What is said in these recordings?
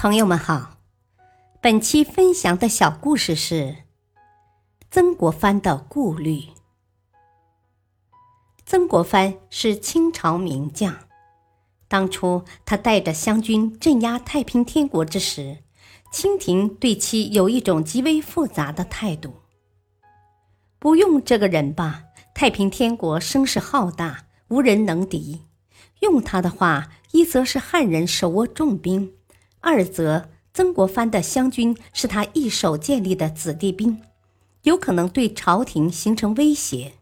朋友们好，本期分享的小故事是曾国藩的顾虑。曾国藩是清朝名将，当初他带着湘军镇压太平天国之时，清廷对其有一种极为复杂的态度。不用这个人吧，太平天国声势浩大，无人能敌；用他的话，一则是汉人手握重兵。二则，曾国藩的湘军是他一手建立的子弟兵，有可能对朝廷形成威胁。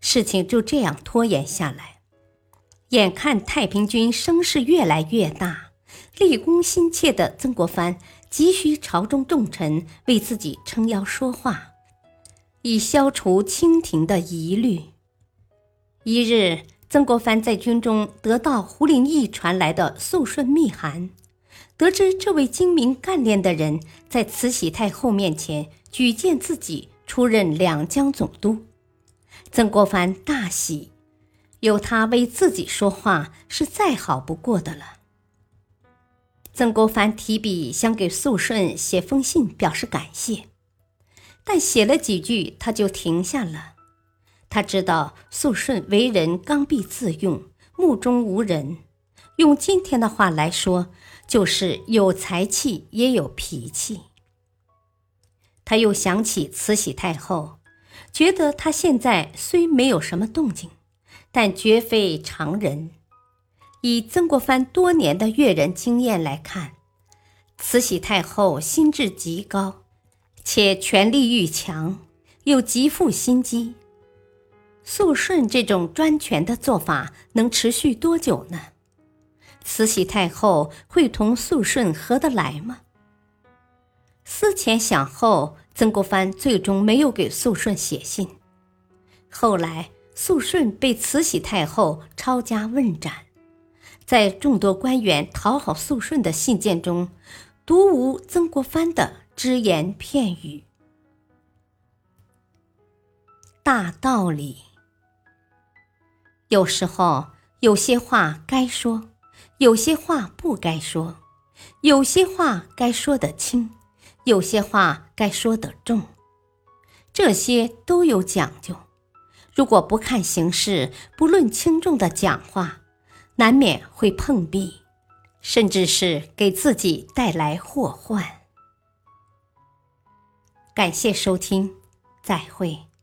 事情就这样拖延下来。眼看太平军声势越来越大，立功心切的曾国藩急需朝中重臣为自己撑腰说话，以消除清廷的疑虑。一日，曾国藩在军中得到胡林翼传来的肃顺密函。得知这位精明干练的人在慈禧太后面前举荐自己出任两江总督，曾国藩大喜，有他为自己说话是再好不过的了。曾国藩提笔想给肃顺写封信表示感谢，但写了几句他就停下了。他知道肃顺为人刚愎自用，目中无人。用今天的话来说，就是有才气也有脾气。他又想起慈禧太后，觉得她现在虽没有什么动静，但绝非常人。以曾国藩多年的阅人经验来看，慈禧太后心智极高，且权力欲强，又极富心机。肃顺这种专权的做法，能持续多久呢？慈禧太后会同肃顺合得来吗？思前想后，曾国藩最终没有给肃顺写信。后来，肃顺被慈禧太后抄家问斩，在众多官员讨好肃顺的信件中，独无曾国藩的只言片语。大道理，有时候有些话该说。有些话不该说，有些话该说得轻，有些话该说得重，这些都有讲究。如果不看形势，不论轻重的讲话，难免会碰壁，甚至是给自己带来祸患。感谢收听，再会。